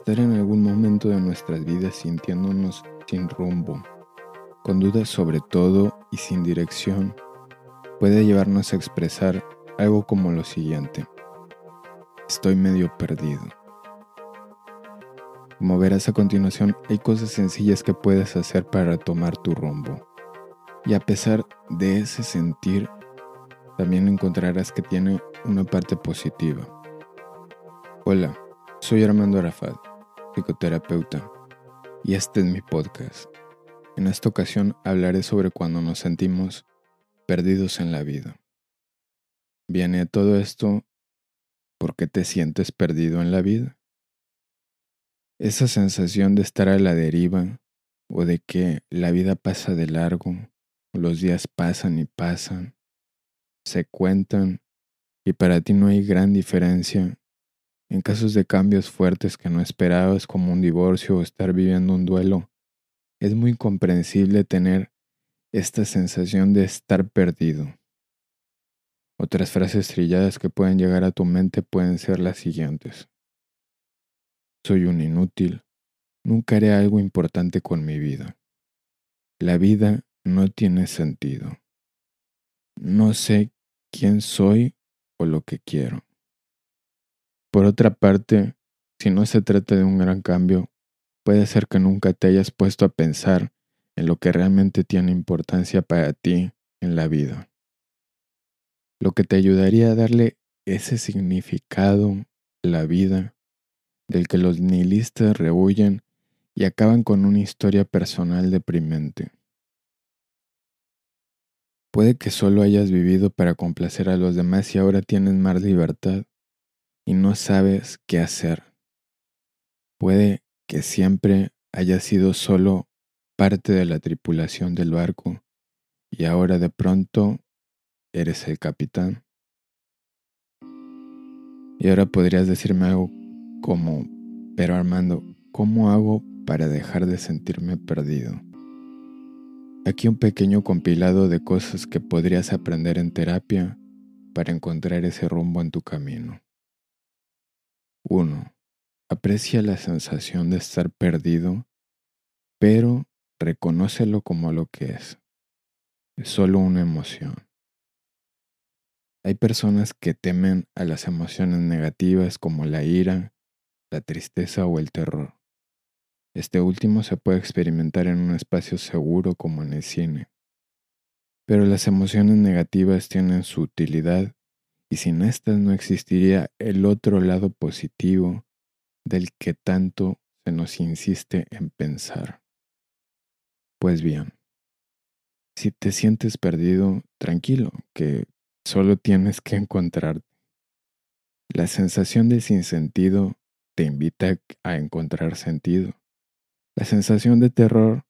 Estar en algún momento de nuestras vidas sintiéndonos sin rumbo, con dudas sobre todo y sin dirección, puede llevarnos a expresar algo como lo siguiente. Estoy medio perdido. Como verás a continuación, hay cosas sencillas que puedes hacer para tomar tu rumbo. Y a pesar de ese sentir, también encontrarás que tiene una parte positiva. Hola, soy Armando Arafat, psicoterapeuta, y este es mi podcast. En esta ocasión hablaré sobre cuando nos sentimos perdidos en la vida. Viene todo esto porque te sientes perdido en la vida. Esa sensación de estar a la deriva o de que la vida pasa de largo, los días pasan y pasan, se cuentan y para ti no hay gran diferencia en casos de cambios fuertes que no esperabas como un divorcio o estar viviendo un duelo, es muy comprensible tener esta sensación de estar perdido. Otras frases trilladas que pueden llegar a tu mente pueden ser las siguientes. Soy un inútil. Nunca haré algo importante con mi vida. La vida no tiene sentido. No sé quién soy o lo que quiero. Por otra parte, si no se trata de un gran cambio, puede ser que nunca te hayas puesto a pensar en lo que realmente tiene importancia para ti en la vida. Lo que te ayudaría a darle ese significado a la vida del que los nihilistas rehuyen y acaban con una historia personal deprimente. Puede que solo hayas vivido para complacer a los demás y ahora tienes más libertad y no sabes qué hacer. Puede que siempre hayas sido solo parte de la tripulación del barco y ahora de pronto eres el capitán. Y ahora podrías decirme algo como, pero Armando, ¿cómo hago para dejar de sentirme perdido? Aquí un pequeño compilado de cosas que podrías aprender en terapia para encontrar ese rumbo en tu camino. 1. Aprecia la sensación de estar perdido, pero reconócelo como lo que es. Es solo una emoción. Hay personas que temen a las emociones negativas como la ira, la tristeza o el terror. Este último se puede experimentar en un espacio seguro como en el cine. Pero las emociones negativas tienen su utilidad y sin estas no existiría el otro lado positivo del que tanto se nos insiste en pensar. Pues bien, si te sientes perdido, tranquilo, que solo tienes que encontrarte. La sensación de sinsentido te invita a encontrar sentido. La sensación de terror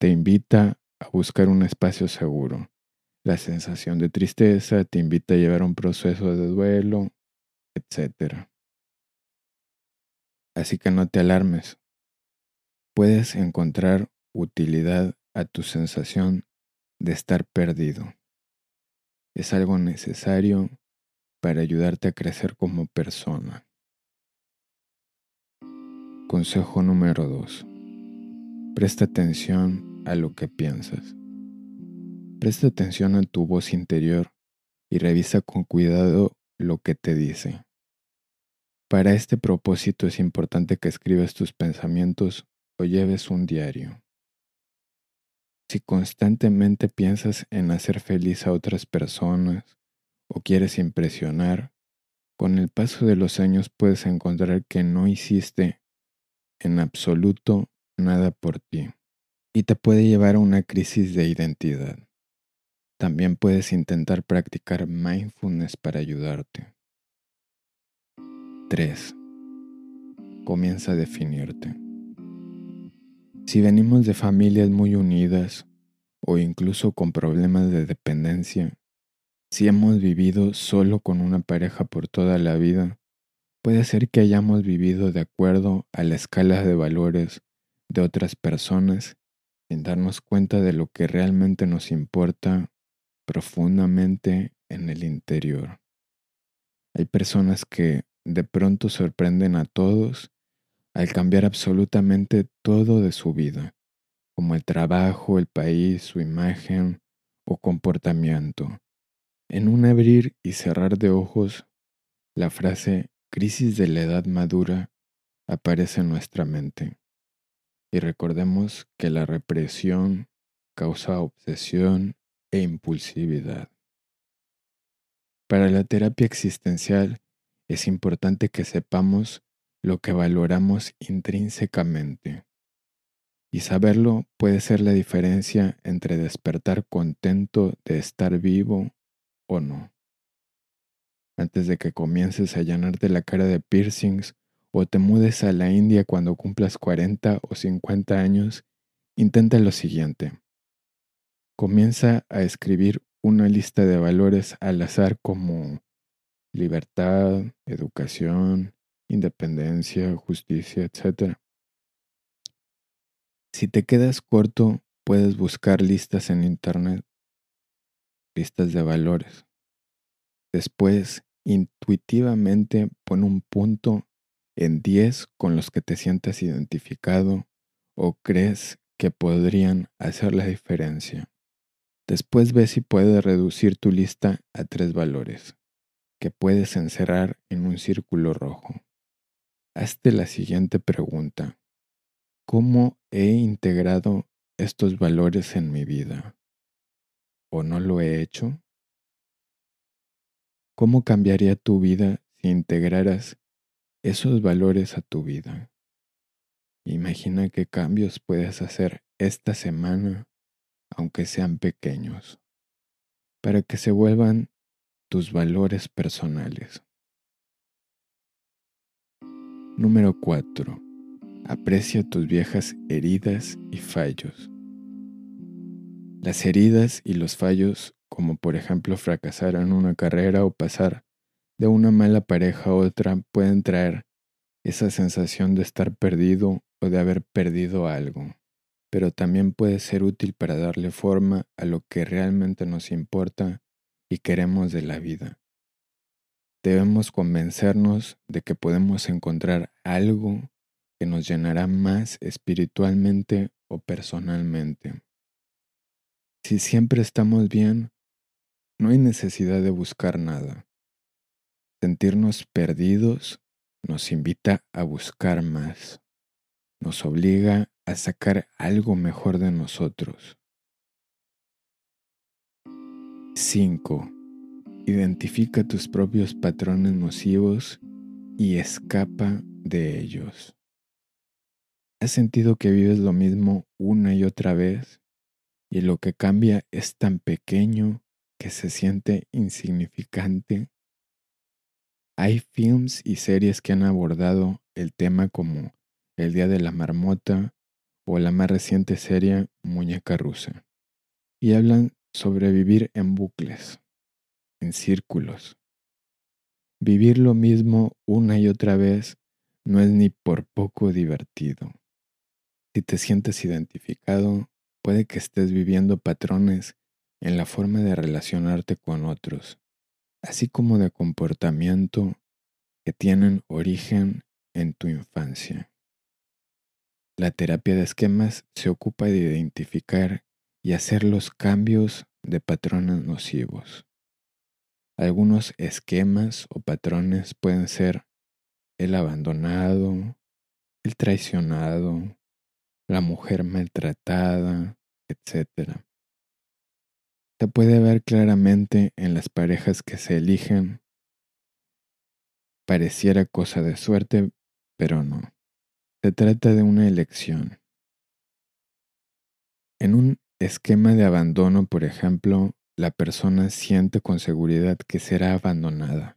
te invita a buscar un espacio seguro. La sensación de tristeza te invita a llevar un proceso de duelo, etc. Así que no te alarmes. Puedes encontrar utilidad a tu sensación de estar perdido. Es algo necesario para ayudarte a crecer como persona. Consejo número 2. Presta atención a lo que piensas. Presta atención a tu voz interior y revisa con cuidado lo que te dice. Para este propósito es importante que escribas tus pensamientos o lleves un diario. Si constantemente piensas en hacer feliz a otras personas o quieres impresionar, con el paso de los años puedes encontrar que no hiciste en absoluto nada por ti y te puede llevar a una crisis de identidad. También puedes intentar practicar mindfulness para ayudarte. 3. Comienza a definirte. Si venimos de familias muy unidas o incluso con problemas de dependencia, si hemos vivido solo con una pareja por toda la vida, puede ser que hayamos vivido de acuerdo a la escala de valores de otras personas sin darnos cuenta de lo que realmente nos importa profundamente en el interior. Hay personas que de pronto sorprenden a todos al cambiar absolutamente todo de su vida, como el trabajo, el país, su imagen o comportamiento. En un abrir y cerrar de ojos, la frase crisis de la edad madura aparece en nuestra mente. Y recordemos que la represión causa obsesión e impulsividad. Para la terapia existencial es importante que sepamos lo que valoramos intrínsecamente. Y saberlo puede ser la diferencia entre despertar contento de estar vivo o no. Antes de que comiences a llenarte la cara de piercings o te mudes a la India cuando cumplas 40 o 50 años, intenta lo siguiente. Comienza a escribir una lista de valores al azar como libertad, educación, independencia, justicia, etc. Si te quedas corto, puedes buscar listas en Internet, listas de valores. Después, intuitivamente pon un punto en 10 con los que te sientas identificado o crees que podrían hacer la diferencia. Después ve si puedes reducir tu lista a tres valores, que puedes encerrar en un círculo rojo. Hazte la siguiente pregunta. ¿Cómo he integrado estos valores en mi vida? ¿O no lo he hecho? ¿Cómo cambiaría tu vida si integraras esos valores a tu vida? Imagina qué cambios puedes hacer esta semana aunque sean pequeños, para que se vuelvan tus valores personales. Número 4. Aprecia tus viejas heridas y fallos. Las heridas y los fallos, como por ejemplo fracasar en una carrera o pasar de una mala pareja a otra, pueden traer esa sensación de estar perdido o de haber perdido algo pero también puede ser útil para darle forma a lo que realmente nos importa y queremos de la vida. Debemos convencernos de que podemos encontrar algo que nos llenará más espiritualmente o personalmente. Si siempre estamos bien, no hay necesidad de buscar nada. Sentirnos perdidos nos invita a buscar más, nos obliga a sacar algo mejor de nosotros. 5. Identifica tus propios patrones nocivos y escapa de ellos. ¿Has sentido que vives lo mismo una y otra vez y lo que cambia es tan pequeño que se siente insignificante? Hay films y series que han abordado el tema como El Día de la Marmota o la más reciente serie Muñeca Rusa, y hablan sobre vivir en bucles, en círculos. Vivir lo mismo una y otra vez no es ni por poco divertido. Si te sientes identificado, puede que estés viviendo patrones en la forma de relacionarte con otros, así como de comportamiento que tienen origen en tu infancia. La terapia de esquemas se ocupa de identificar y hacer los cambios de patrones nocivos. Algunos esquemas o patrones pueden ser el abandonado, el traicionado, la mujer maltratada, etc. Se puede ver claramente en las parejas que se eligen. Pareciera cosa de suerte, pero no. Se trata de una elección. En un esquema de abandono, por ejemplo, la persona siente con seguridad que será abandonada.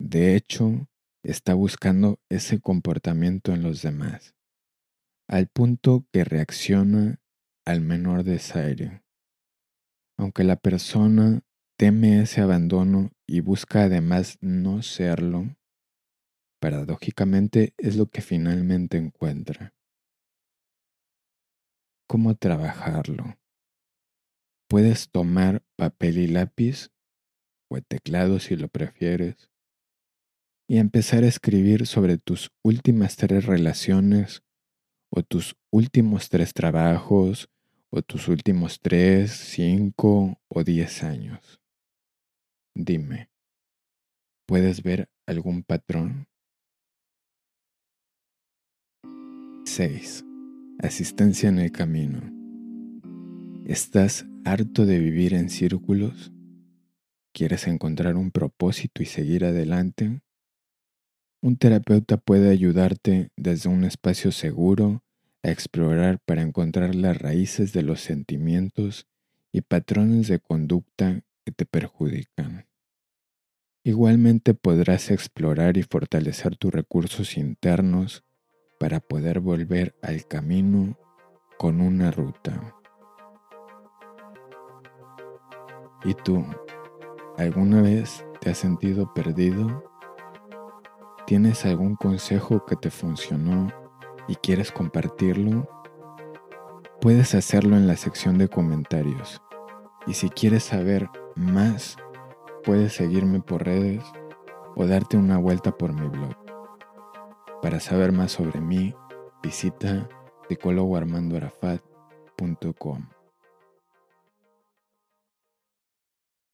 De hecho, está buscando ese comportamiento en los demás, al punto que reacciona al menor desaire. Aunque la persona teme ese abandono y busca además no serlo, paradójicamente es lo que finalmente encuentra. ¿Cómo trabajarlo? Puedes tomar papel y lápiz, o el teclado si lo prefieres, y empezar a escribir sobre tus últimas tres relaciones o tus últimos tres trabajos o tus últimos tres, cinco o diez años. Dime, ¿puedes ver algún patrón? 6. Asistencia en el camino. ¿Estás harto de vivir en círculos? ¿Quieres encontrar un propósito y seguir adelante? Un terapeuta puede ayudarte desde un espacio seguro a explorar para encontrar las raíces de los sentimientos y patrones de conducta que te perjudican. Igualmente podrás explorar y fortalecer tus recursos internos para poder volver al camino con una ruta. ¿Y tú, alguna vez te has sentido perdido? ¿Tienes algún consejo que te funcionó y quieres compartirlo? Puedes hacerlo en la sección de comentarios. Y si quieres saber más, puedes seguirme por redes o darte una vuelta por mi blog. Para saber más sobre mí, visita psicólogoarmandoarafat.com.